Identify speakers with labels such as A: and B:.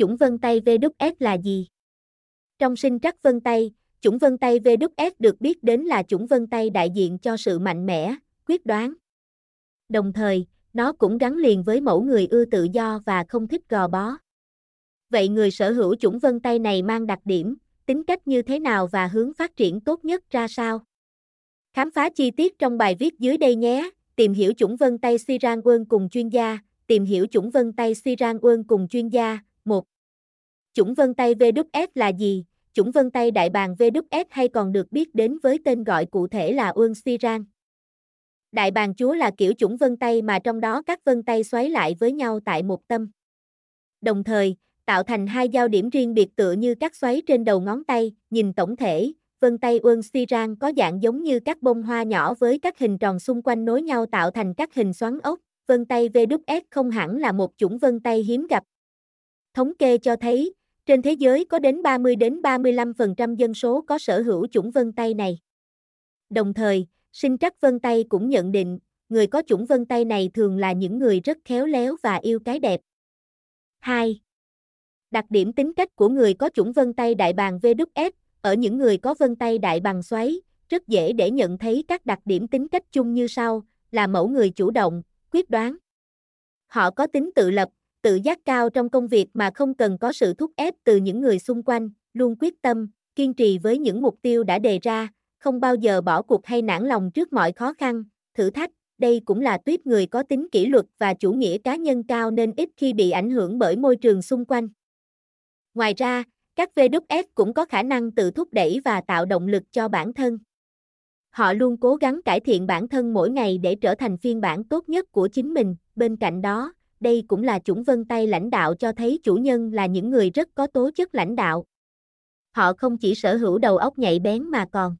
A: chủng vân tay VWS là gì? Trong sinh trắc vân tay, chủng vân tay VWS được biết đến là chủng vân tay đại diện cho sự mạnh mẽ, quyết đoán. Đồng thời, nó cũng gắn liền với mẫu người ưa tự do và không thích gò bó. Vậy người sở hữu chủng vân tay này mang đặc điểm, tính cách như thế nào và hướng phát triển tốt nhất ra sao? Khám phá chi tiết trong bài viết dưới đây nhé. Tìm hiểu chủng vân tay Siran Quân cùng chuyên gia. Tìm hiểu chủng vân tay Siran Quân cùng chuyên gia. Chủng vân tay VWF là gì? Chủng vân tay đại bàng VWF hay còn được biết đến với tên gọi cụ thể là Uông Siran. Đại bàng chúa là kiểu chủng vân tay mà trong đó các vân tay xoáy lại với nhau tại một tâm. Đồng thời, tạo thành hai giao điểm riêng biệt tựa như các xoáy trên đầu ngón tay, nhìn tổng thể, vân tay Uông Siran có dạng giống như các bông hoa nhỏ với các hình tròn xung quanh nối nhau tạo thành các hình xoắn ốc, vân tay VWS không hẳn là một chủng vân tay hiếm gặp. Thống kê cho thấy, trên thế giới có đến 30 đến 35% dân số có sở hữu chủng vân tay này. Đồng thời, sinh trắc vân tay cũng nhận định, người có chủng vân tay này thường là những người rất khéo léo và yêu cái đẹp. 2. Đặc điểm tính cách của người có chủng vân tay đại bàng VWS, ở những người có vân tay đại bàng xoáy, rất dễ để nhận thấy các đặc điểm tính cách chung như sau, là mẫu người chủ động, quyết đoán. Họ có tính tự lập, tự giác cao trong công việc mà không cần có sự thúc ép từ những người xung quanh, luôn quyết tâm, kiên trì với những mục tiêu đã đề ra, không bao giờ bỏ cuộc hay nản lòng trước mọi khó khăn, thử thách. Đây cũng là tuyết người có tính kỷ luật và chủ nghĩa cá nhân cao nên ít khi bị ảnh hưởng bởi môi trường xung quanh. Ngoài ra, các VWS cũng có khả năng tự thúc đẩy và tạo động lực cho bản thân. Họ luôn cố gắng cải thiện bản thân mỗi ngày để trở thành phiên bản tốt nhất của chính mình. Bên cạnh đó, đây cũng là chủng vân tay lãnh đạo cho thấy chủ nhân là những người rất có tố chất lãnh đạo. Họ không chỉ sở hữu đầu óc nhạy bén mà còn